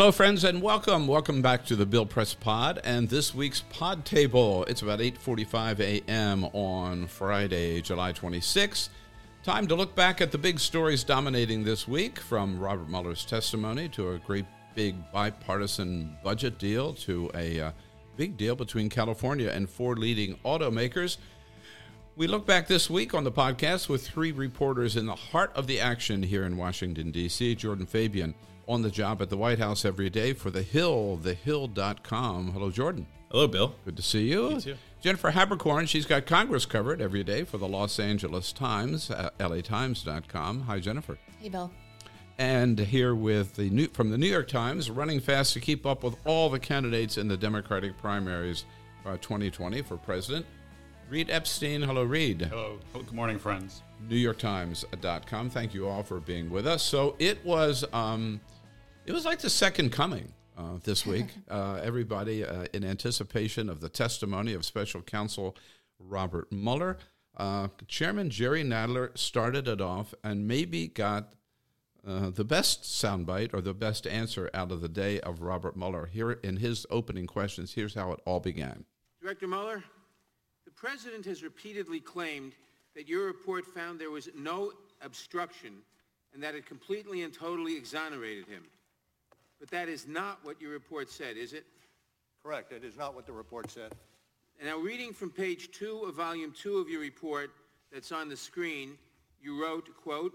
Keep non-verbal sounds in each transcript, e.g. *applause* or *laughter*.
Hello, friends, and welcome. Welcome back to the Bill Press Pod and this week's Pod Table. It's about 8:45 a.m. on Friday, July 26th. Time to look back at the big stories dominating this week, from Robert Mueller's testimony to a great big bipartisan budget deal to a uh, big deal between California and four leading automakers. We look back this week on the podcast with three reporters in the heart of the action here in Washington, D.C. Jordan Fabian on the job at the White House every day for The Hill, thehill.com. Hello, Jordan. Hello, Bill. Good to see you. You too. Jennifer Haberkorn, she's got Congress covered every day for the Los Angeles Times, uh, latimes.com. Hi, Jennifer. Hey, Bill. And here with the new, from the New York Times, running fast to keep up with all the candidates in the Democratic primaries uh, 2020 for president, Reid Epstein. Hello, Reid. Hello. Good morning, friends. NewYorkTimes.com. Thank you all for being with us. So it was um, it was like the second coming uh, this week. *laughs* Uh, everybody uh, in anticipation of the testimony of Special Counsel Robert Mueller. Uh, Chairman Jerry Nadler started it off and maybe got uh, the best soundbite or the best answer out of the day of Robert Mueller. Here in his opening questions, here's how it all began. Director Mueller, the President has repeatedly claimed that your report found there was no obstruction and that it completely and totally exonerated him. But that is not what your report said, is it? Correct. It is not what the report said. And now, reading from page two of volume two of your report that's on the screen, you wrote, quote,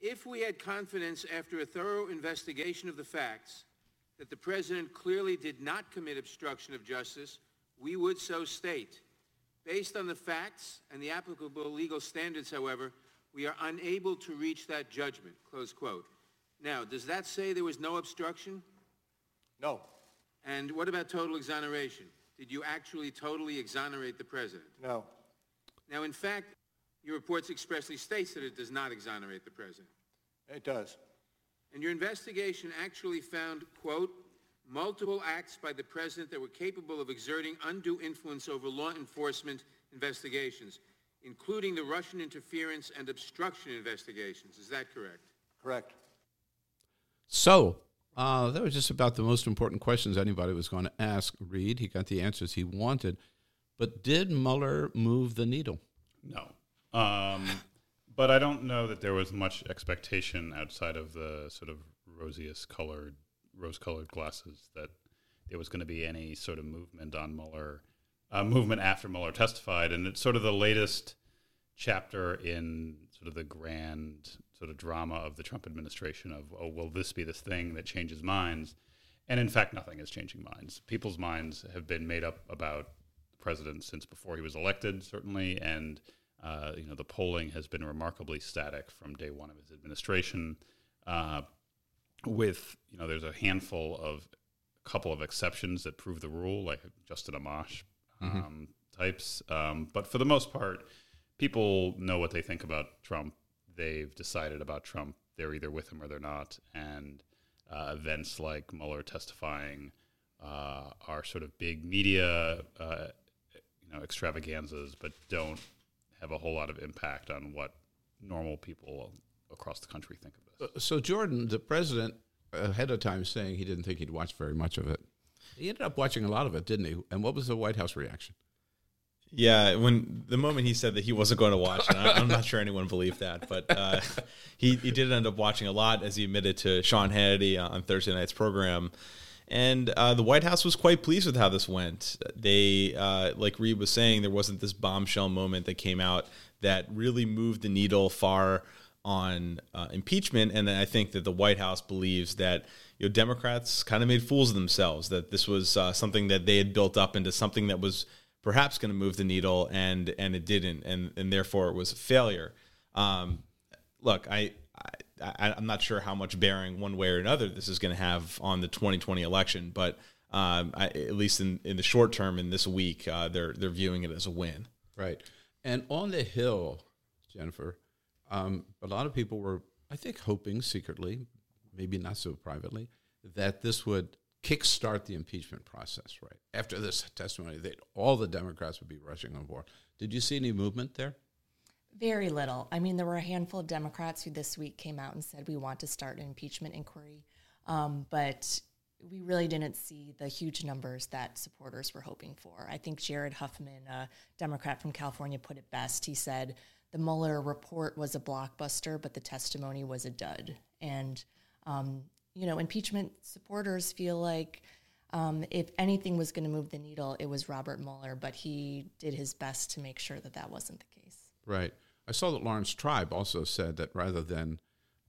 if we had confidence after a thorough investigation of the facts that the president clearly did not commit obstruction of justice, we would so state. Based on the facts and the applicable legal standards, however, we are unable to reach that judgment, close quote. Now, does that say there was no obstruction? No. And what about total exoneration? Did you actually totally exonerate the president? No. Now, in fact, your report expressly states that it does not exonerate the president. It does. And your investigation actually found, quote, multiple acts by the president that were capable of exerting undue influence over law enforcement investigations, including the Russian interference and obstruction investigations. Is that correct? Correct. So, uh, that was just about the most important questions anybody was going to ask Reid. He got the answers he wanted. But did Mueller move the needle? No. Um, but I don't know that there was much expectation outside of the sort of rosiest colored, rose colored glasses that there was going to be any sort of movement on Mueller, uh, movement after Mueller testified. And it's sort of the latest chapter in sort of the grand sort of drama of the Trump administration of, oh, will this be this thing that changes minds? And in fact, nothing is changing minds. People's minds have been made up about the president since before he was elected, certainly, and uh, you know the polling has been remarkably static from day one of his administration. Uh, with you know, there's a handful of a couple of exceptions that prove the rule, like Justin Amash mm-hmm. um, types, um, but for the most part, people know what they think about Trump they've decided about Trump. They're either with him or they're not. And uh, events like Mueller testifying uh, are sort of big media, uh, you know, extravaganzas, but don't have a whole lot of impact on what normal people across the country think of this. Uh, so, Jordan, the president ahead of time saying he didn't think he'd watch very much of it. He ended up watching a lot of it, didn't he? And what was the White House reaction? Yeah, when the moment he said that he wasn't going to watch, and I, am not sure anyone believed that, but uh, *laughs* he he did end up watching a lot, as he admitted to Sean Hannity on Thursday night's program. And uh, the White House was quite pleased with how this went. They, uh, like Reid was saying, there wasn't this bombshell moment that came out that really moved the needle far on uh, impeachment. And I think that the White House believes that you know Democrats kind of made fools of themselves. That this was uh, something that they had built up into something that was perhaps going to move the needle, and and it didn't, and and therefore it was a failure. Um, look, I, I I'm not sure how much bearing one way or another this is going to have on the 2020 election, but um, I, at least in, in the short term, in this week, uh, they're they're viewing it as a win. Right. And on the Hill, Jennifer, um, a lot of people were, I think, hoping secretly, maybe not so privately, that this would kickstart the impeachment process. Right after this testimony, that all the Democrats would be rushing on board. Did you see any movement there? Very little. I mean, there were a handful of Democrats who this week came out and said we want to start an impeachment inquiry, um, but we really didn't see the huge numbers that supporters were hoping for. I think Jared Huffman, a Democrat from California, put it best. He said the Mueller report was a blockbuster, but the testimony was a dud. And um, you know, impeachment supporters feel like um, if anything was going to move the needle, it was Robert Mueller, but he did his best to make sure that that wasn't the case. Right. I saw that Laurence Tribe also said that rather than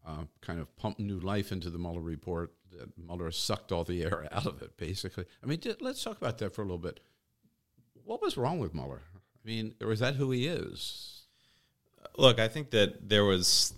uh, kind of pump new life into the Mueller report, that Mueller sucked all the air *laughs* out of it, basically. I mean, let's talk about that for a little bit. What was wrong with Mueller? I mean, or is that who he is? Look, I think that there was.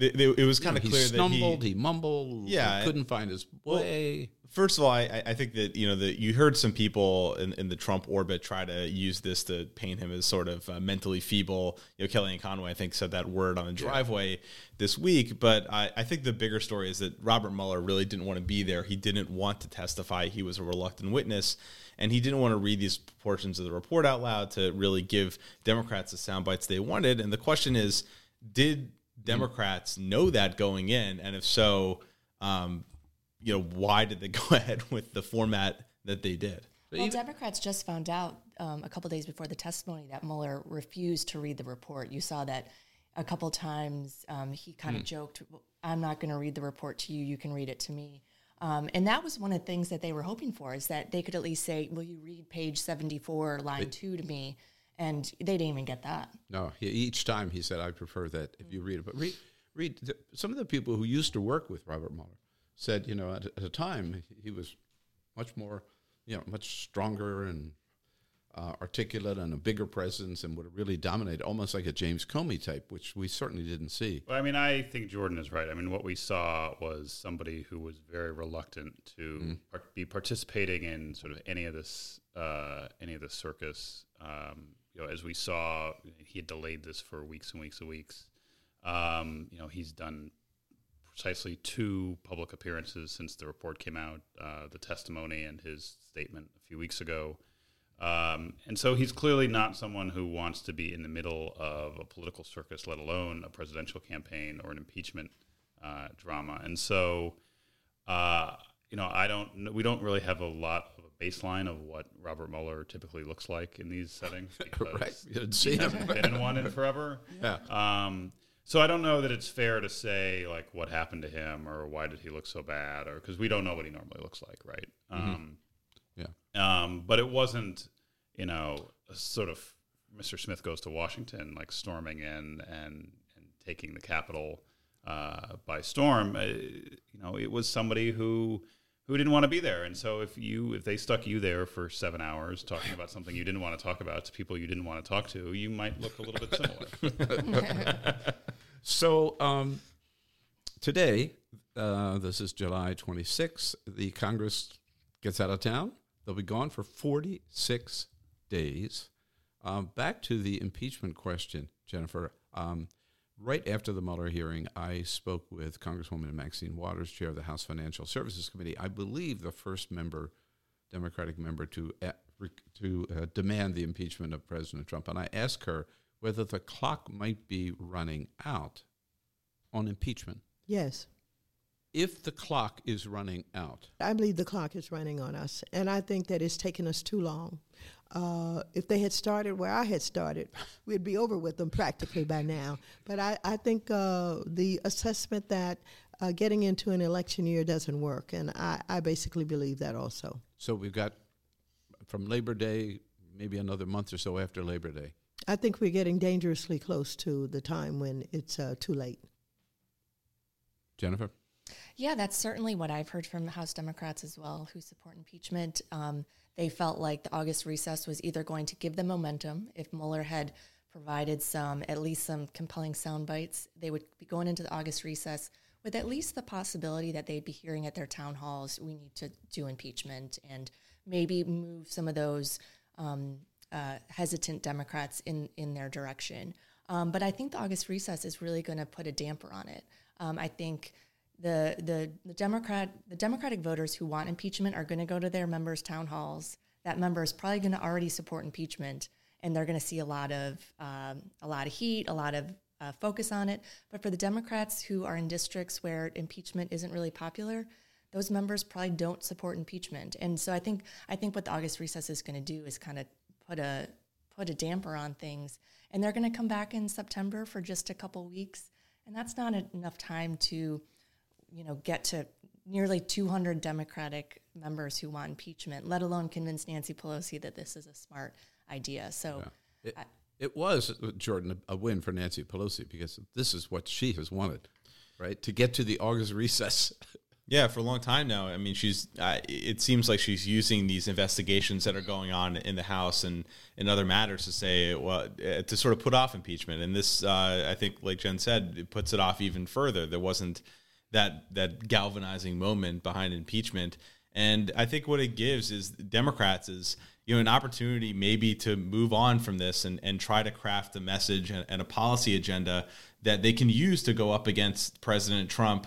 It was kind of clear that he stumbled, that he, he mumbled, yeah, he couldn't find his way. Well, first of all, I, I think that you know that you heard some people in, in the Trump orbit try to use this to paint him as sort of uh, mentally feeble. You know, Kellyanne Conway, I think, said that word on the driveway yeah. this week. But I, I think the bigger story is that Robert Mueller really didn't want to be there. He didn't want to testify. He was a reluctant witness, and he didn't want to read these portions of the report out loud to really give Democrats the sound bites they wanted. And the question is, did Democrats know that going in, and if so, um, you know, why did they *laughs* go ahead with the format that they did? Well, Democrats just found out um, a couple days before the testimony that Mueller refused to read the report. You saw that a couple times. Um, he kind of mm. joked, "I'm not going to read the report to you. You can read it to me." Um, and that was one of the things that they were hoping for is that they could at least say, "Will you read page 74, line they, two to me?" And they didn't even get that. No, he, each time he said, "I prefer that if you read it." But read, read the, some of the people who used to work with Robert Mueller said, you know, at, at a time he was much more, you know, much stronger and uh, articulate and a bigger presence and would have really dominated, almost like a James Comey type, which we certainly didn't see. Well, I mean, I think Jordan is right. I mean, what we saw was somebody who was very reluctant to mm. par- be participating in sort of any of this, uh, any of this circus. Um, you know, as we saw, he had delayed this for weeks and weeks and weeks. Um, you know, he's done precisely two public appearances since the report came out uh, the testimony and his statement a few weeks ago. Um, and so he's clearly not someone who wants to be in the middle of a political circus, let alone a presidential campaign or an impeachment uh, drama. And so, uh, you know, I don't, we don't really have a lot of a baseline of what Robert Mueller typically looks like in these settings. *laughs* right. You didn't see him. been in one in forever. *laughs* Yeah. Um, so I don't know that it's fair to say like what happened to him or why did he look so bad or because we don't know what he normally looks like, right? Mm-hmm. Um, yeah. Um, but it wasn't, you know, sort of Mr. Smith goes to Washington like storming in and and taking the Capitol uh, by storm. Uh, you know, it was somebody who who didn't want to be there. And so if you if they stuck you there for seven hours talking about something you didn't want to talk about to people you didn't want to talk to, you might look a little bit similar. *laughs* so um, today, uh, this is July 26th. The Congress gets out of town. They'll be gone for 46 days. Um, back to the impeachment question, Jennifer. Um, right after the Mueller hearing, I spoke with Congresswoman Maxine Waters, chair of the House Financial Services Committee. I believe the first member, Democratic member, to uh, to uh, demand the impeachment of President Trump, and I asked her whether the clock might be running out on impeachment. Yes. If the clock is running out, I believe the clock is running on us, and I think that it's taken us too long. Uh, if they had started where I had started, we'd be over with them practically by now. But I, I think uh, the assessment that uh, getting into an election year doesn't work, and I, I basically believe that also. So we've got from Labor Day, maybe another month or so after Labor Day. I think we're getting dangerously close to the time when it's uh, too late. Jennifer? Yeah, that's certainly what I've heard from the House Democrats as well who support impeachment. Um, they felt like the August recess was either going to give them momentum if Mueller had provided some, at least some compelling sound bites. They would be going into the August recess with at least the possibility that they'd be hearing at their town halls, we need to do impeachment and maybe move some of those um, uh, hesitant Democrats in, in their direction. Um, but I think the August recess is really going to put a damper on it. Um, I think the, the the Democrat the Democratic voters who want impeachment are going to go to their members' town halls. That member is probably going to already support impeachment, and they're going to see a lot of um, a lot of heat, a lot of uh, focus on it. But for the Democrats who are in districts where impeachment isn't really popular, those members probably don't support impeachment. And so I think I think what the August recess is going to do is kind of put a put a damper on things. And they're going to come back in September for just a couple weeks, and that's not enough time to, you know, get to nearly 200 Democratic members who want impeachment, let alone convince Nancy Pelosi that this is a smart idea. So. Yeah. It, it was Jordan a win for Nancy Pelosi because this is what she has wanted, right? To get to the August recess. *laughs* Yeah, for a long time now. I mean, she's. Uh, it seems like she's using these investigations that are going on in the House and in other matters to say, well, uh, to sort of put off impeachment. And this, uh, I think, like Jen said, it puts it off even further. There wasn't that that galvanizing moment behind impeachment, and I think what it gives is Democrats is you know an opportunity maybe to move on from this and and try to craft a message and, and a policy agenda that they can use to go up against President Trump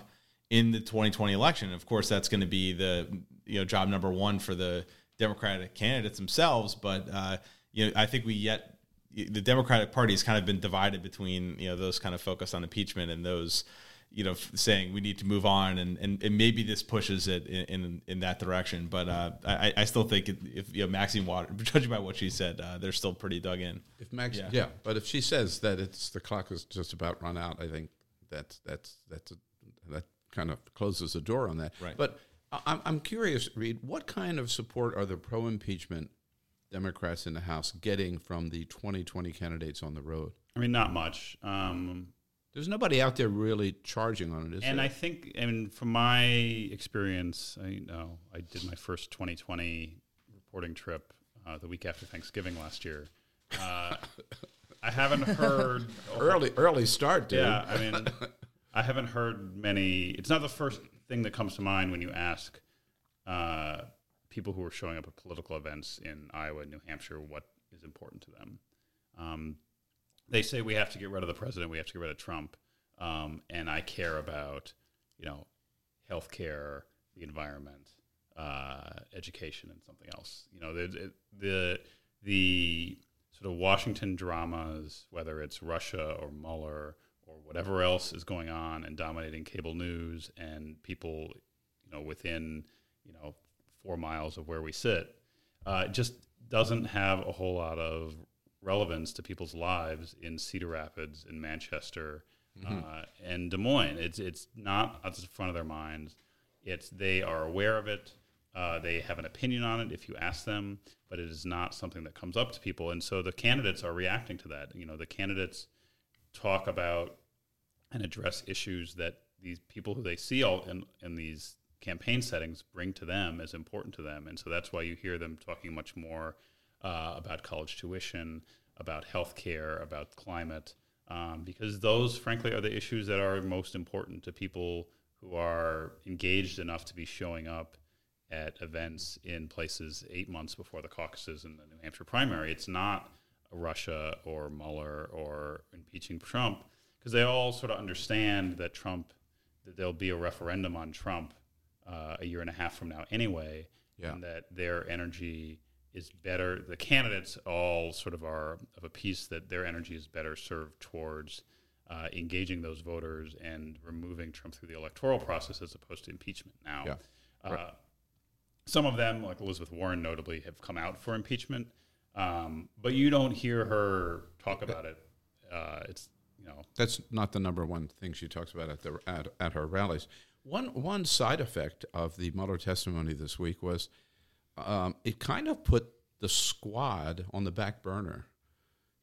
in the 2020 election. Of course, that's going to be the you know job number one for the Democratic candidates themselves. But uh, you know, I think we yet the Democratic Party has kind of been divided between you know those kind of focused on impeachment and those you know saying we need to move on and, and, and maybe this pushes it in in, in that direction but uh, I, I still think if you know Maxine Water *laughs* judging by what she said uh, they're still pretty dug in if Max yeah. yeah. but if she says that it's the clock is just about run out I think that's that's that's a, that kind of closes the door on that. Right. But I'm, I'm curious, Reid, what kind of support are the pro impeachment Democrats in the House getting from the 2020 candidates on the road? I mean, not much. Um, There's nobody out there really charging on it, is and there? I think, I mean, from my experience, I know I did my first 2020 reporting trip uh, the week after Thanksgiving last year. Uh, I haven't heard early early start, dude. Yeah, I mean, I haven't heard many. It's not the first thing that comes to mind when you ask uh, people who are showing up at political events in Iowa and New Hampshire what is important to them. Um, they say we have to get rid of the president, we have to get rid of Trump, um, and I care about you know health care, the environment, uh, education, and something else. You know the the the sort of Washington dramas, whether it's Russia or Mueller or whatever else is going on and dominating cable news and people, you know, within you know four miles of where we sit, uh, just doesn't have a whole lot of relevance to people's lives in Cedar Rapids, in Manchester, mm-hmm. uh, and Des Moines. It's it's not at the front of their minds. It's they are aware of it. Uh, they have an opinion on it if you ask them, but it is not something that comes up to people. And so the candidates are reacting to that. You know, the candidates talk about and address issues that these people who they see all in, in these campaign settings bring to them as important to them. And so that's why you hear them talking much more uh, about college tuition, about health care, about climate, um, because those, frankly, are the issues that are most important to people who are engaged enough to be showing up at events in places eight months before the caucuses and the New Hampshire primary. It's not Russia or Mueller or impeaching Trump because they all sort of understand that Trump, that there'll be a referendum on Trump uh, a year and a half from now anyway, yeah. and that their energy is better. The candidates all sort of are of a piece that their energy is better served towards uh, engaging those voters and removing Trump through the electoral process as opposed to impeachment. Now, yeah. uh, some of them, like Elizabeth Warren, notably, have come out for impeachment. Um, but you don't hear her talk about it. Uh, it's you know that's not the number one thing she talks about at the at, at her rallies. One one side effect of the Mueller testimony this week was um, it kind of put the squad on the back burner.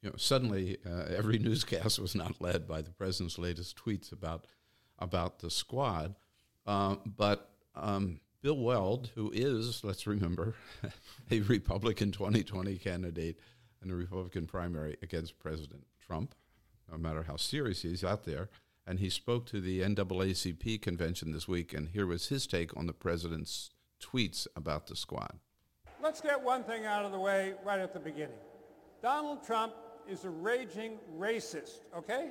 You know, suddenly uh, every *laughs* newscast was not led by the president's latest tweets about about the squad, uh, but um, Bill Weld, who is, let's remember, *laughs* a Republican 2020 candidate in the Republican primary against President Trump, no matter how serious he's out there. And he spoke to the NAACP convention this week, and here was his take on the president's tweets about the squad. Let's get one thing out of the way right at the beginning. Donald Trump is a raging racist, okay?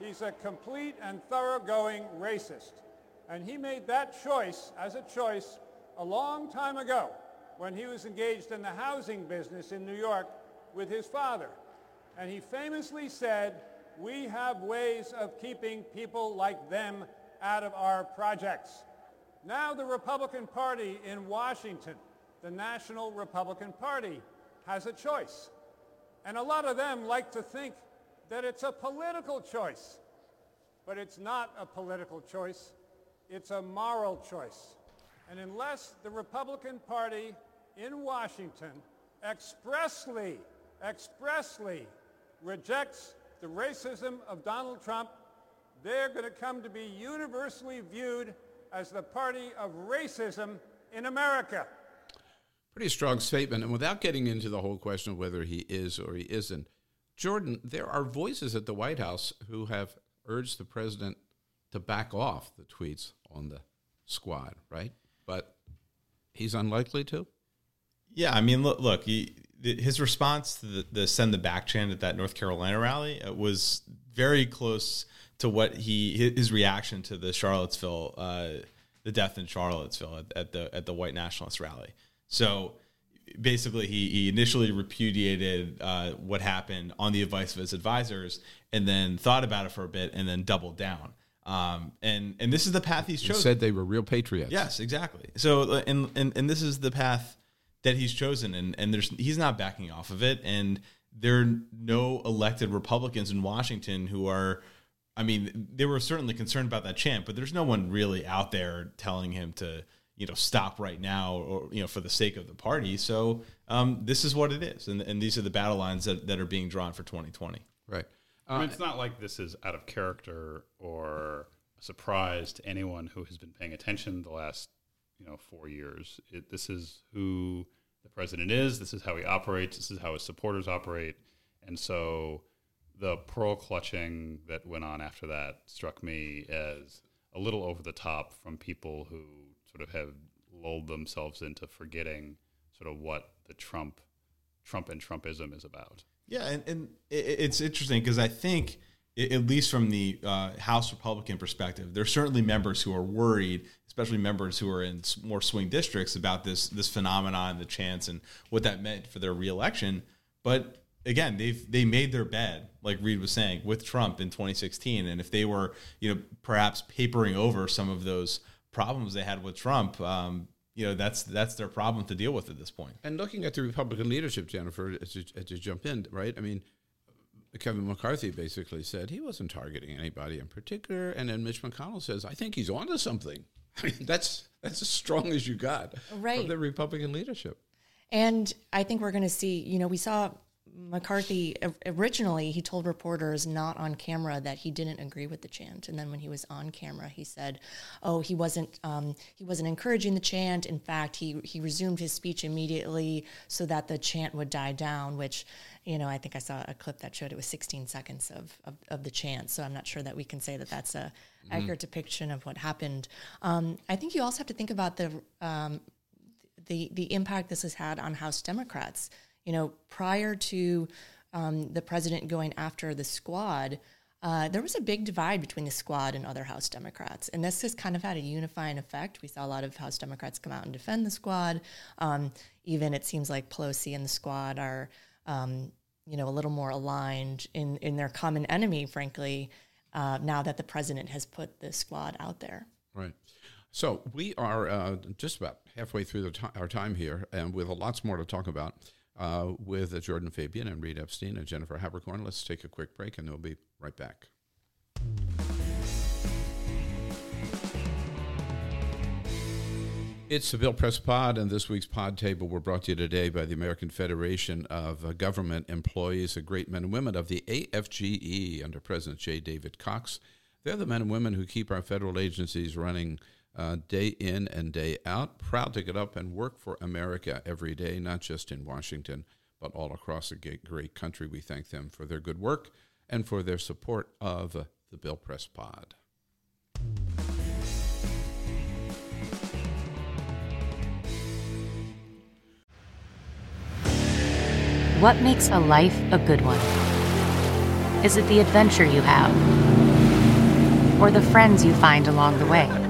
He's a complete and thoroughgoing racist. And he made that choice as a choice a long time ago when he was engaged in the housing business in New York with his father. And he famously said, we have ways of keeping people like them out of our projects. Now the Republican Party in Washington, the National Republican Party, has a choice. And a lot of them like to think that it's a political choice. But it's not a political choice. It's a moral choice. And unless the Republican Party in Washington expressly, expressly rejects the racism of Donald Trump, they're going to come to be universally viewed as the party of racism in America. Pretty strong statement. And without getting into the whole question of whether he is or he isn't, Jordan, there are voices at the White House who have urged the president to back off the tweets on the squad, right? But he's unlikely to. Yeah, I mean, look, look he, his response to the, the, send the back chant at that North Carolina rally uh, was very close to what he his reaction to the Charlottesville, uh, the death in Charlottesville at, at, the at the white nationalist rally. So basically, he, he initially repudiated uh, what happened on the advice of his advisors, and then thought about it for a bit, and then doubled down. Um, and and this is the path he's chosen. He said they were real patriots. Yes, exactly. So and and and this is the path that he's chosen, and and there's he's not backing off of it, and there are no elected Republicans in Washington who are. I mean, they were certainly concerned about that chant, but there's no one really out there telling him to, you know, stop right now or, you know, for the sake of the party. So um, this is what it is. And, and these are the battle lines that, that are being drawn for 2020. Right. Uh, I mean, it's not like this is out of character or a surprise to anyone who has been paying attention the last you know four years. It, this is who the president is. This is how he operates. This is how his supporters operate. And so the pearl clutching that went on after that struck me as a little over the top from people who sort of have lulled themselves into forgetting sort of what the Trump Trump and Trumpism is about. Yeah, and, and it's interesting because I think at least from the uh, House Republican perspective, there are certainly members who are worried, especially members who are in more swing districts, about this this phenomenon, the chance, and what that meant for their reelection. But again, they've they made their bed, like Reid was saying, with Trump in 2016, and if they were, you know, perhaps papering over some of those problems they had with Trump, um, you know, that's that's their problem to deal with at this point. And looking at the Republican leadership, Jennifer, to, to jump in, right? I mean Kevin McCarthy basically said he wasn't targeting anybody in particular, and then Mitch McConnell says, "I think he's onto something." *laughs* I mean, that's that's as strong as you got right. from the Republican leadership. And I think we're going to see. You know, we saw McCarthy originally he told reporters not on camera that he didn't agree with the chant, and then when he was on camera, he said, "Oh, he wasn't um, he wasn't encouraging the chant. In fact, he he resumed his speech immediately so that the chant would die down." Which, you know, I think I saw a clip that showed it was 16 seconds of of, of the chant. So I'm not sure that we can say that that's a mm-hmm. accurate depiction of what happened. Um, I think you also have to think about the um, the the impact this has had on House Democrats you know, prior to um, the president going after the squad, uh, there was a big divide between the squad and other House Democrats. And this has kind of had a unifying effect. We saw a lot of House Democrats come out and defend the squad. Um, even it seems like Pelosi and the squad are, um, you know, a little more aligned in, in their common enemy, frankly, uh, now that the president has put the squad out there. Right. So we are uh, just about halfway through our time here, and with lots more to talk about uh, with Jordan Fabian and Reid Epstein and Jennifer Haberkorn. Let's take a quick break and we'll be right back. It's the Bill Press Pod, and this week's pod table were brought to you today by the American Federation of uh, Government Employees, the great men and women of the AFGE under President J. David Cox. They're the men and women who keep our federal agencies running uh, day in and day out. Proud to get up and work for America every day, not just in Washington, but all across the great, great country. We thank them for their good work and for their support of the Bill Press Pod. What makes a life a good one? Is it the adventure you have? Or the friends you find along the way?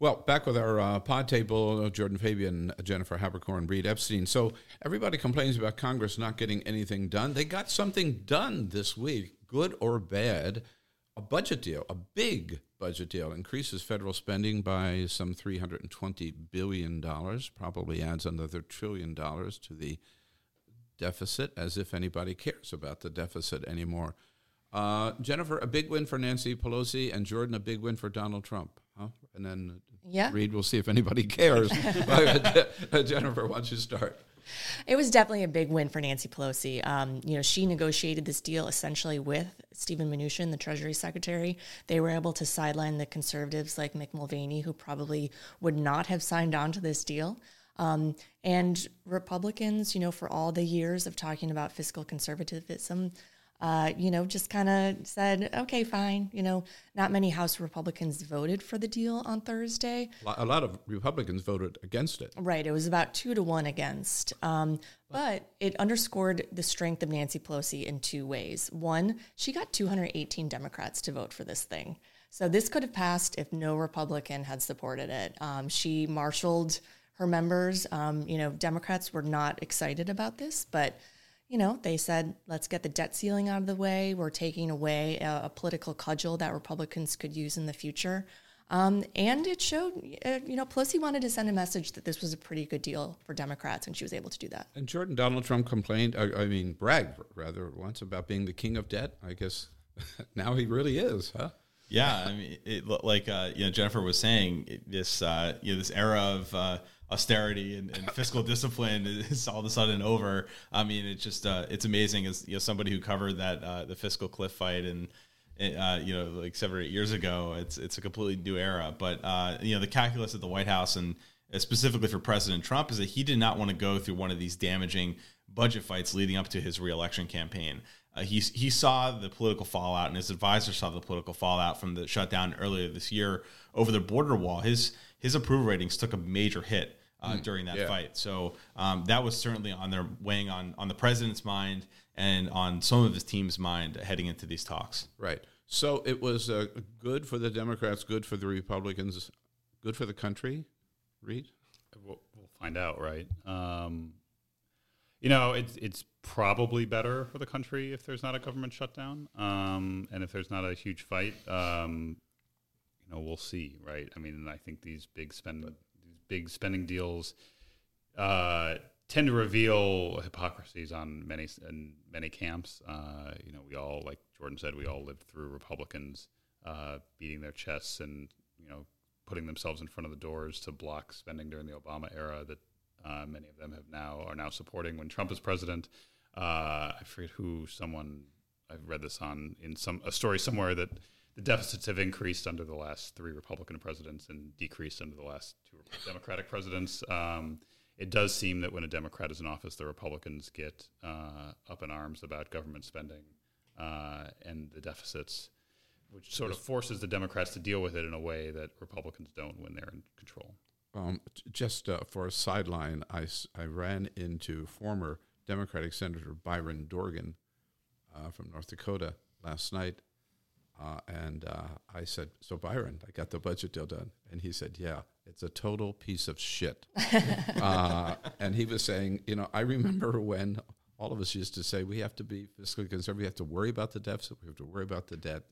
Well, back with our uh, pod table, uh, Jordan Fabian, Jennifer Haberkorn, Reid Epstein. So everybody complains about Congress not getting anything done. They got something done this week, good or bad. A budget deal, a big budget deal, increases federal spending by some $320 billion, probably adds another trillion dollars to the deficit, as if anybody cares about the deficit anymore. Uh, Jennifer, a big win for Nancy Pelosi, and Jordan, a big win for Donald Trump. Huh? And then Yeah. Reid, we'll see if anybody *laughs* cares. Jennifer, why don't you start? It was definitely a big win for Nancy Pelosi. Um, you know, she negotiated this deal essentially with Steven Mnuchin, the Treasury Secretary. They were able to sideline the conservatives like Mick Mulvaney, who probably would not have signed on to this deal. Um, and Republicans, you know, for all the years of talking about fiscal conservatism, uh, you know, just kind of said, okay, fine. You know, not many House Republicans voted for the deal on Thursday. A lot of Republicans voted against it. Right. It was about two to one against. Um, but it underscored the strength of Nancy Pelosi in two ways. One, she got 218 Democrats to vote for this thing. So this could have passed if no Republican had supported it. Um, she marshaled her members. Um, you know, Democrats were not excited about this, but you know, they said, let's get the debt ceiling out of the way. We're taking away a, a political cudgel that Republicans could use in the future. Um, and it showed, uh, you know, Pelosi wanted to send a message that this was a pretty good deal for Democrats, and she was able to do that. And Jordan, Donald Trump complained, I, I mean, bragged rather once about being the king of debt. I guess *laughs* now he really is, huh? Yeah, I mean, it, like uh, you know, Jennifer was saying, this uh, you know, this era of uh, austerity and, and fiscal discipline is all of a sudden over. I mean, it's just uh, it's amazing as you know somebody who covered that uh, the fiscal cliff fight and. Uh, you know, like seven or eight years ago, it's it's a completely new era. But uh, you know, the calculus at the White House and specifically for President Trump is that he did not want to go through one of these damaging budget fights leading up to his reelection campaign. Uh, he he saw the political fallout, and his advisor saw the political fallout from the shutdown earlier this year over the border wall. His his approval ratings took a major hit uh, Mm, during that yeah. fight. So um, that was certainly on their weighing on on the president's mind and on some of his team's mind heading into these talks. Right. So it was uh, good for the Democrats, good for the Republicans, good for the country. Reid? We'll, we'll find out, right? Um, you know, it's it's probably better for the country if there's not a government shutdown, um, and if there's not a huge fight. Um, you know, we'll see, right? I mean, I think these big spend these big spending deals uh, tend to reveal hypocrisies on many in many camps. Uh, you know, we all, like Jordan said, we all lived through Republicans uh, beating their chests and you know putting themselves in front of the doors to block spending during the Obama era that uh, many of them have now are now supporting when Trump is president. Uh, I forget who someone I've read this on in some a story somewhere that the deficits have increased under the last three Republican presidents and decreased under the last two Democratic presidents. Um, it does seem that when a Democrat is in office, the Republicans get uh, up in arms about government spending uh, and the deficits, which sort of forces the Democrats to deal with it in a way that Republicans don't when they're in control. Um, just uh, for a sideline, I, I ran into former Democratic Senator Byron Dorgan uh, from North Dakota last night. Uh, and uh, I said, So, Byron, I got the budget deal done. And he said, Yeah, it's a total piece of shit. *laughs* Uh, and he was saying, You know, I remember when all of us used to say we have to be fiscally conservative, we have to worry about the deficit, we have to worry about the debt.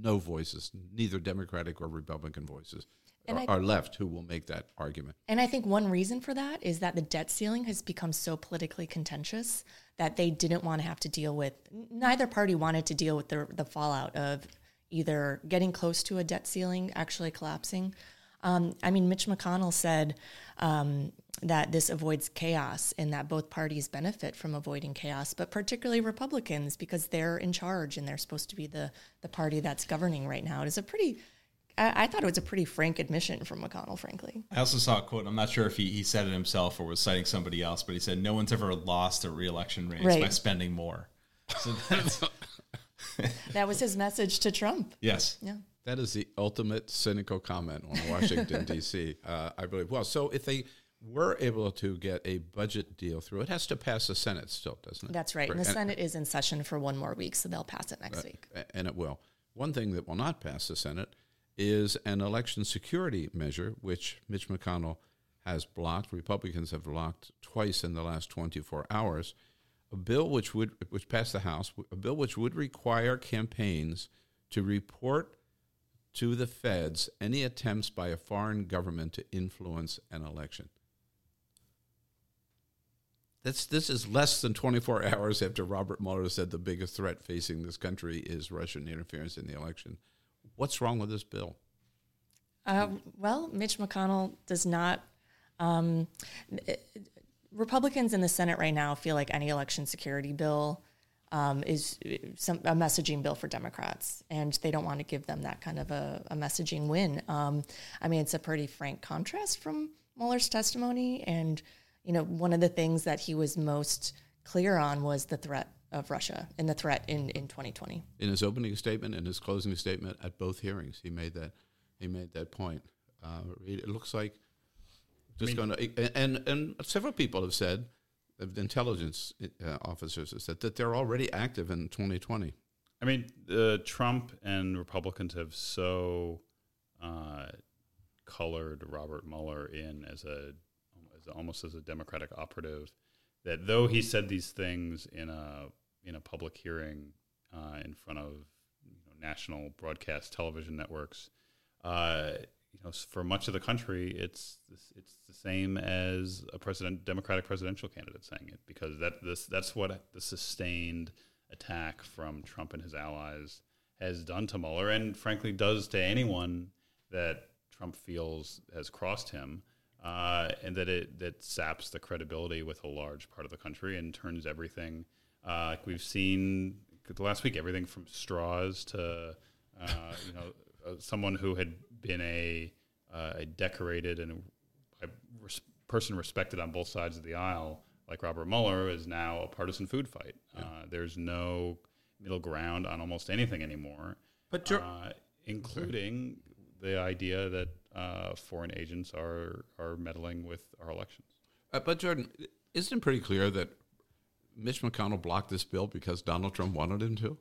No voices, neither Democratic or Republican voices And are, I- are left who will make that argument. And I think one reason for that is that the debt ceiling has become so politically contentious that they didn't want to have to deal with. Neither party wanted to deal with the the fallout of either getting close to a debt ceiling actually collapsing. Um, I mean, Mitch McConnell said um, that this avoids chaos and that both parties benefit from avoiding chaos, but particularly Republicans because they're in charge and they're supposed to be the the party that's governing right now. It is a pretty I, I thought it was a pretty frank admission from McConnell, frankly. I also saw a quote. I'm not sure if he, he said it himself or was citing somebody else, but he said, "No one's ever lost a reelection race Right. by spending more." *laughs* So that's *laughs* That was his message to Trump. yes. Yeah. That is the ultimate cynical comment on Washington, *laughs* D.C., uh, I believe. Well, so if they were able to get a budget deal through, it has to pass the Senate still, doesn't it? That's right. And the And- Senate is in session for one more week, so they'll pass it next uh, week. And it will. One thing that will not pass the Senate is an election security measure, which Mitch McConnell has blocked. Republicans have blocked twice in the last 24 hours. A bill which would which passed the House, a bill which would require campaigns to report to the feds any attempts by a foreign government to influence an election. That's, this is less than 24 *laughs* hours after Robert Mueller said the biggest threat facing this country is Russian interference in the election. What's wrong with this bill? Uh, well, Mitch McConnell does not. Um, Republicans in the Senate right now feel like any election security bill um, is some, a messaging bill for Democrats, and they don't want to give them that kind of a, a messaging win. Um, I mean, it's a pretty frank contrast from Mueller's testimony, and you know, one of the things that he was most clear on was the threat of Russia and the threat in, in 2020. In his opening statement and his closing statement at both hearings, he made that he made that point. Uh, it looks like just mean- going to and and several people have said, the intelligence uh, officers have said that they're already active in 2020. I mean, uh, Trump and Republicans have so uh, colored Robert Mueller in as a as almost as a Democratic operative that though he said these things in a in a public hearing uh, in front of you know, national broadcast television networks, uh, you know, for much of the country, it's it's same as a president Democratic presidential candidate saying it because that this that's what the sustained attack from Trump and his allies has done to Mueller, and frankly does to anyone that Trump feels has crossed him, uh, and that it that saps the credibility with a large part of the country and turns everything. Uh, like we've seen the last week, everything from straws to uh, you know uh, someone who had been a uh, a decorated and res- person respected on both sides of the aisle, like Robert Mueller, is now a partisan food fight. Uh, there's no middle ground on almost anything anymore. But uh, including the idea that uh, foreign agents are are meddling with our elections. Uh, but Jordan, isn't it pretty clear that Mitch McConnell blocked this bill because Donald Trump wanted him to?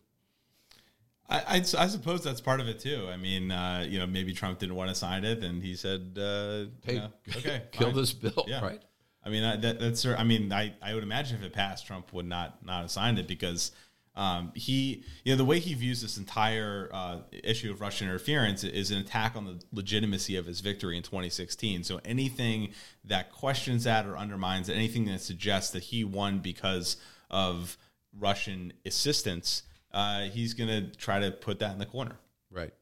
I, I, I suppose that's part of it too. I mean, uh, you know, maybe Trump didn't want to sign it, and he said, uh, Hey, know, *laughs* "Okay, kill fine." this bill, Yeah. right? I mean, I, that, that's. I mean, I, I would imagine if it passed, Trump would not not have signed it because um, he, you know, the way he views this entire uh, issue of Russian interference is an attack on the legitimacy of his victory in 2016. So anything that questions that or undermines anything that suggests that he won because of Russian assistance, uh, he's going to try to put that in the corner. Right.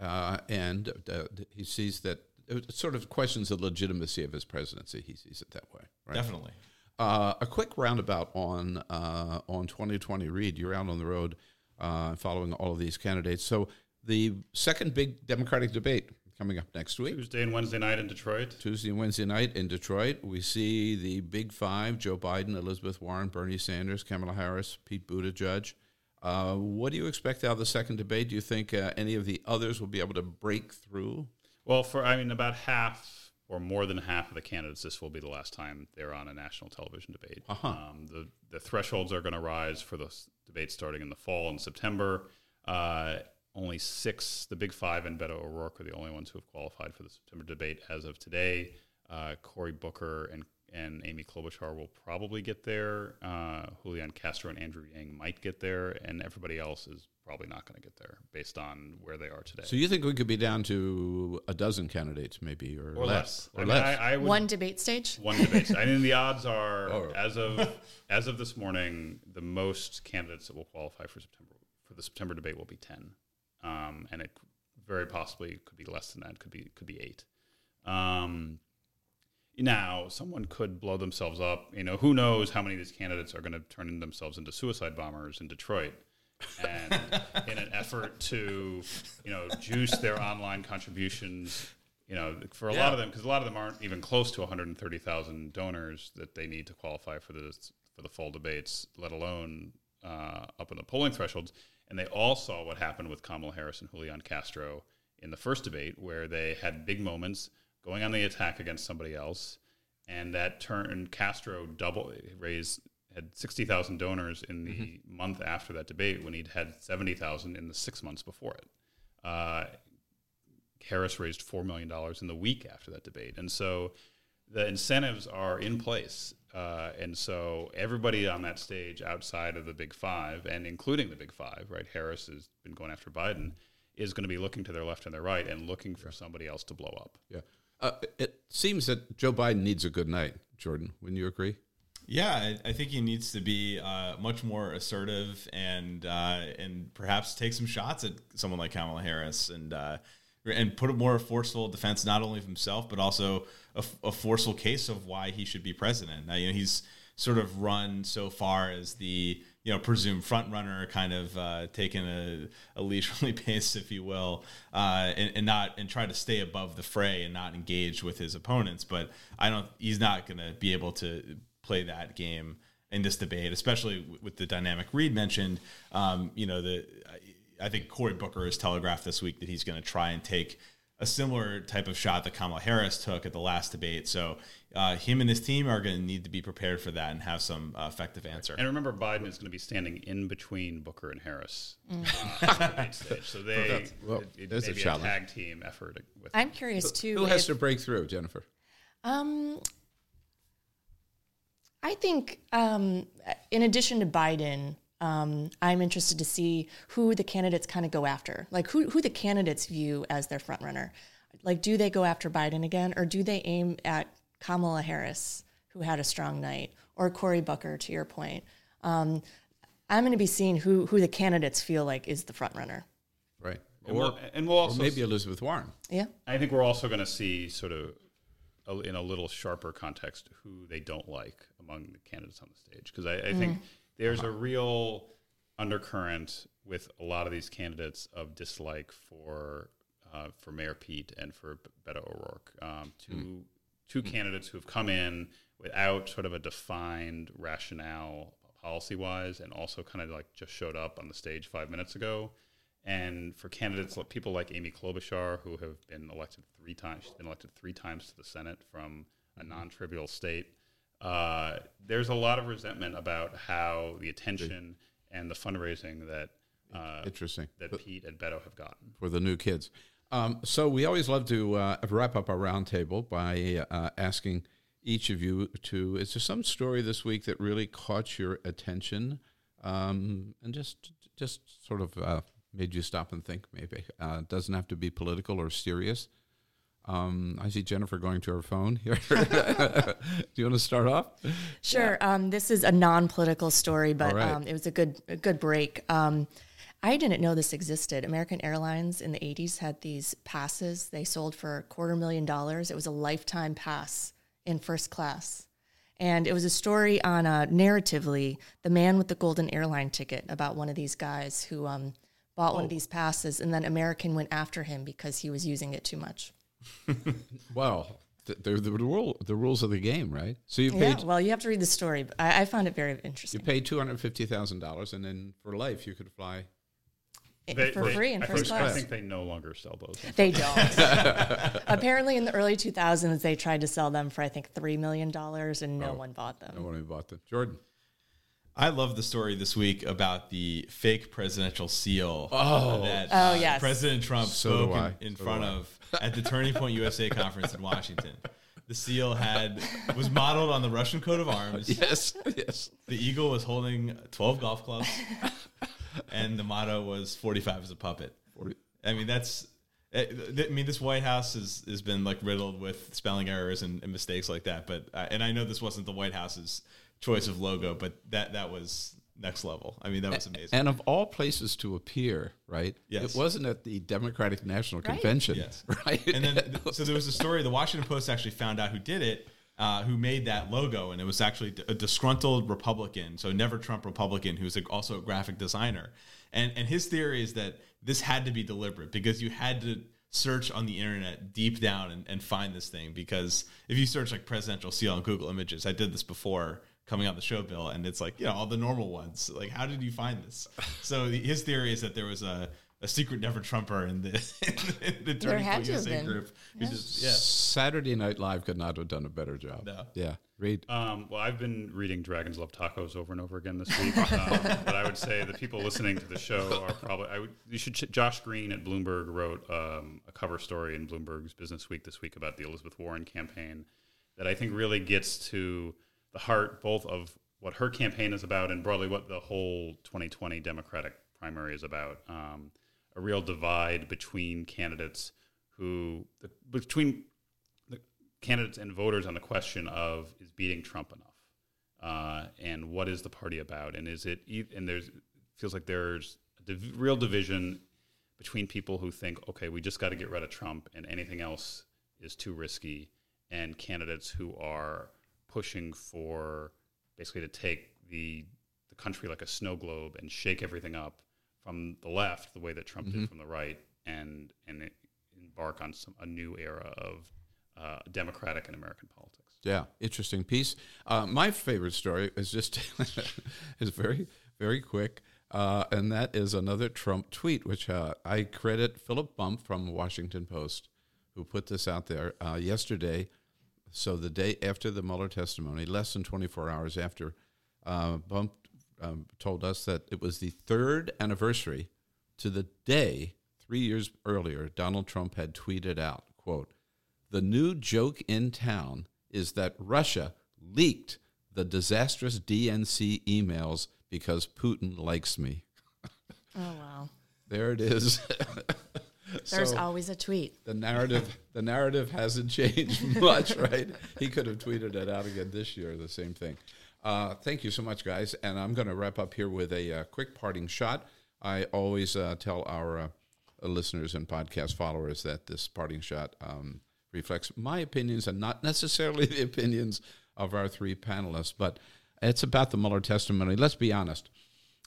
Uh, and uh, he sees that it sort of questions the legitimacy of his presidency. He sees it that way. Right? Definitely. Uh, a quick roundabout on uh, on 2020. Reid, you're out on the road uh, following all of these candidates. So the second big Democratic debate coming up next week. Tuesday and Wednesday night in Detroit. Tuesday and Wednesday night in Detroit. We see the big five: Joe Biden, Elizabeth Warren, Bernie Sanders, Kamala Harris, Pete Buttigieg. Uh, what do you expect out of the second debate? Do you think uh, any of the others will be able to break through? Well, for I mean, about half or more than half of the candidates, this will be the last time they're on a national television debate. Uh-huh. Um, the the thresholds are going to rise for the s- debate starting in the fall in September. Uh, only six, the big five and Beto O'Rourke are the only ones who have qualified for the September debate as of today. Uh, Cory Booker and and Amy Klobuchar will probably get there. Uh, Julian Castro and Andrew Yang might get there, and everybody else is probably not going to get there based on where they are today. So you think we could be down to a dozen candidates, maybe, or, Or less. or I mean, less? I- I would- One debate stage. One debate. stage. I mean, the odds are *laughs* Oh. as of *laughs* as of this morning, the most candidates that will qualify for September for the September debate will be ten, um, and it very possibly could be less than that. Could be could be eight. Um, now, someone could blow themselves up. You know, who knows how many of these candidates are going to turn themselves into suicide bombers in Detroit, and in an effort to, you know, juice their online contributions. You know, for a lot of them, because a lot of them aren't even close to 130,000 donors that they need to qualify for this for the full debates, let alone uh, up in the polling thresholds. And they all saw what happened with Kamala Harris and Julian Castro in the first debate, where they had big moments going on the attack against somebody else, and that turned Castro double raised had sixty thousand donors in the month after that debate when he'd had seventy thousand in the six months before it. Uh, Harris raised four million dollars in the week after that debate, and so the incentives are in place. Uh, and so everybody on that stage outside of the Big Five, and including the Big Five, right? Harris has been going after Biden, is going to be looking to their left and their right and looking for somebody else to blow up. yeah. Uh, it seems that Joe Biden needs a good night. Jordan, wouldn't you agree? Yeah, I, I think he needs to be uh, much more assertive and uh, and perhaps take some shots at someone like Kamala Harris and uh, and put a more forceful defense not only of himself but also a, a forceful case of why he should be president. Now, you know, he's sort of run so far as the you know presumed front runner, kind of uh, taking a, a leisurely *laughs* pace, if you will, uh, and, and not and try to stay above the fray and not engage with his opponents. But I don't. He's not going to be able to play that game in this debate, especially with the dynamic Reid mentioned. Um, you know, the I, think Cory Booker has telegraphed this week that he's going to try and take a similar type of shot that Kamala Harris took at the last debate. So uh, him and his team are going to need to be prepared for that and have some uh, effective answer. And remember, Biden is going to be standing in between Booker and Harris uh, at the debate stage. So they That's- well, it, it there's may a be a tag team effort with. I'm curious too. Who has if- to break through, Jennifer? Um, I think, um, in addition to Biden, um, I'm interested to see who the candidates kind of go after. Like who who the candidates view as their front runner. Like, do they go after Biden again, or do they aim at Kamala Harris, who had a strong night, or Cory Booker? To your point, um, I'm going to be seeing who who the candidates feel like is the front runner. Right. And Or, we'll- and we'll also or maybe Elizabeth Warren. Yeah. I think we're also going to see sort of a, in a little sharper context who they don't like among the candidates on the stage because I, I think Mm. there's a real undercurrent with a lot of these candidates of dislike for uh, for Mayor Pete and for B- Beto O'Rourke, um, two two candidates who have come in without sort of a defined rationale policy wise, and also kind of like just showed up on the stage five minutes ago. And for candidates like people like Amy Klobuchar, who have been elected three times, she's been elected three times to the Senate from a non-trivial state. Uh, there's a lot of resentment about how the attention and the fundraising that uh, Interesting. that Pete and Beto have gotten. for the new kids. Um, so we always love to uh, wrap up our roundtable by uh, asking each of you to is there some story this week that really caught your attention um, and just just sort of uh, made you stop and think maybe uh, doesn't have to be political or serious um, I see Jennifer going to her phone here. *laughs* *laughs* Do you want to start off? Sure. Um, this is a non-political story, but right. um, it was a good a good break. Um, I didn't know this existed. American Airlines in the 80s had these passes they sold for a quarter million dollars. It was a lifetime pass in first class. And it was a story on uh, narratively the man with the golden airline ticket about one of these guys who um, bought one of Oh. these passes, and then American went after him because he was using it too much. *laughs* Well, th- they're the, rule, the rules of the game, right? So you Yeah, well, you have to read the story, but I, I found it very interesting. you paid two hundred fifty thousand dollars, and then for life you could fly. It- for free in I first think, class. I think they no longer sell those. They don't. *laughs* Apparently, in the early 2000s, they tried to sell them for I think three million dollars, and no Oh, one bought them. No one bought them. Jordan. I love the story this week about the fake presidential seal Oh. that Oh, uh, yes. President Trump So spoke in, in So front of at the Turning Point USA *laughs* conference in Washington. The seal had was modeled on the Russian coat of arms. *laughs* Yes, yes. The eagle was holding 12 golf clubs, and the motto was 45 is a puppet. I mean, that's. eh, I mean, this White House has, has been like riddled with spelling errors and, and mistakes like that. But uh, and I know this wasn't the White House's choice of logo, but that that was next level. I mean, that was amazing. And of all places to appear, right? Yes. It wasn't at the Democratic National Right. Convention, Yes. *laughs* right? and then *laughs* so there was a story. The Washington Post actually found out who did it, uh, who made that logo, and it was actually a disgruntled Republican, so never Trump Republican, who's also a graphic designer. And and his theory is that this had to be deliberate because you had to search on the internet deep down and, and find this thing because if you search like presidential seal on Google Images, I did this before coming on the show, Bill, and it's like you know all the normal ones. Like, how did you find this? So his theory is that there was a a secret never Trumper *laughs* in the, in the There Turning had Point to have USA been. group. who just- yeah. Saturday Night Live could not have done a better job. No. Yeah. Reid. Um, well, I've been reading Dragons Love Tacos over and over again this week, um, *laughs* but I would say the people listening to the show are probably. I would. You should. ch- Josh Green at Bloomberg wrote um, a cover story in Bloomberg's Business Week this week about the Elizabeth Warren campaign that I think really gets to the heart both of what her campaign is about and broadly what the whole 2020 Democratic primary is about. Um, a real divide between candidates who between the candidates and voters on the question of is beating Trump enough, uh, and what is the party about, and is it and there's it feels like there's a div- real division between people who think okay we just got to get rid of Trump and anything else is too risky, and candidates who are pushing for basically to take the the country like a snow globe and shake everything up from the left the way that Trump Mhm. did from the right and and embark on some a new era of uh, democratic and American politics. Yeah, interesting piece. Uh, my favorite story is just *laughs* is very very quick, uh, and that is another Trump tweet, which uh, I credit Philip Bump from Washington Post, who put this out there uh, yesterday. So the day after the Mueller testimony, less than 24 hours after, uh, Bump um, told us that it was the third anniversary to the day three years earlier Donald Trump had tweeted out, "quote The new joke in town is that Russia leaked the disastrous DNC emails because Putin likes me." Oh wow! There it is. *laughs* There's So- always a tweet. the narrative the narrative hasn't *laughs* changed much, right? He could have tweeted it out again this year, the same thing. Uh, thank you so much, guys. And I'm going to wrap up here with a uh, quick parting shot. I always uh, tell our uh, listeners and podcast followers that this parting shot um, reflects my opinions and not *laughs* necessarily the opinions of our three panelists, but it's about the Mueller testimony. Let's be honest.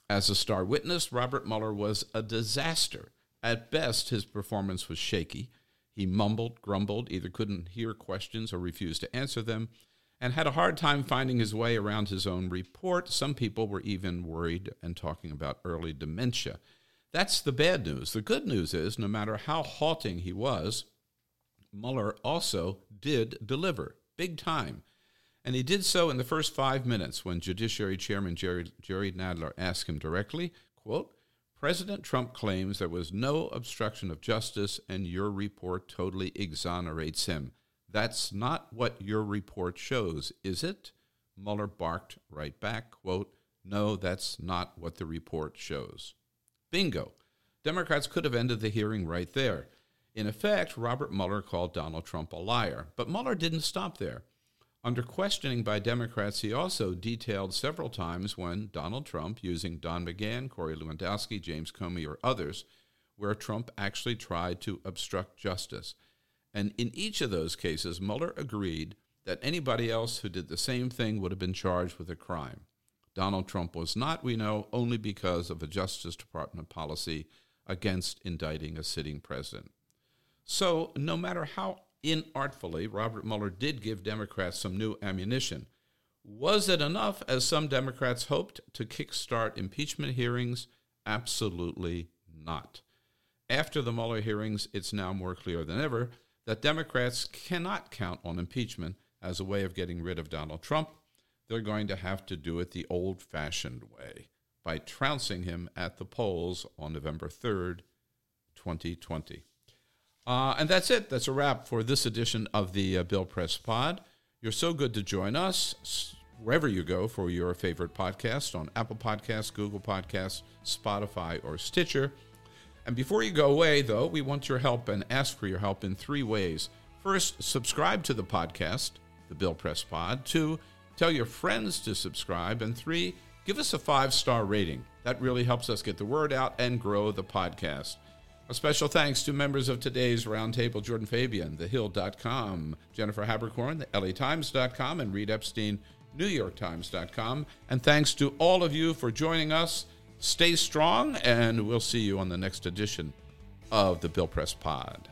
As a star witness, Robert Mueller was a disaster. At best, his performance was shaky. He mumbled, grumbled, either couldn't hear questions or refused to answer them, and had a hard time finding his way around his own report. Some people were even worried and talking about early dementia. That's the bad news. The good news is, no matter how halting he was, Mueller also did deliver, big time. And he did so in the first five minutes when Judiciary Chairman Jerry, Jerry Nadler asked him directly, quote, President Trump claims there was no obstruction of justice and your report totally exonerates him. That's not what your report shows, is it? Mueller barked right back, quote, No, that's not what the report shows. Bingo. Democrats could have ended the hearing right there. In effect, Robert Mueller called Donald Trump a liar, but Mueller didn't stop there. Under questioning by Democrats, he also detailed several times when Donald Trump, using Don McGahn, Corey Lewandowski, James Comey, or others, where Trump actually tried to obstruct justice. And in each of those cases, Mueller agreed that anybody else who did the same thing would have been charged with a crime. Donald Trump was not, we know, only because of a Justice Department policy against indicting a sitting president. So, no matter how inartfully Robert Mueller did give Democrats some new ammunition, was it enough, as some Democrats hoped, to kickstart impeachment hearings? Absolutely not. After the Mueller hearings, it's now more clear than ever that Democrats cannot count on impeachment as a way of getting rid of Donald Trump. They're going to have to do it the old fashioned way by trouncing him at the polls on November 3rd, 2020. Uh, and that's it. That's a wrap for this edition of the uh, Bill Press Pod. You're so good to join us wherever you go for your favorite podcast on Apple Podcasts, Google Podcasts, Spotify, or Stitcher. And before you go away, though, we want your help and ask for your help in three ways. First, subscribe to the podcast, the Bill Press Pod. Two, tell your friends to subscribe. And three, give us a five star rating. That really helps us get the word out and grow the podcast. A special thanks to members of today's roundtable Jordan Fabian, TheHill.com, Jennifer Haberkorn, the LATimes.com, and Reid Epstein, New York NewYorkTimes.com. And thanks to all of you for joining us. Stay strong, and we'll see you on the next edition of the Bill Press Pod.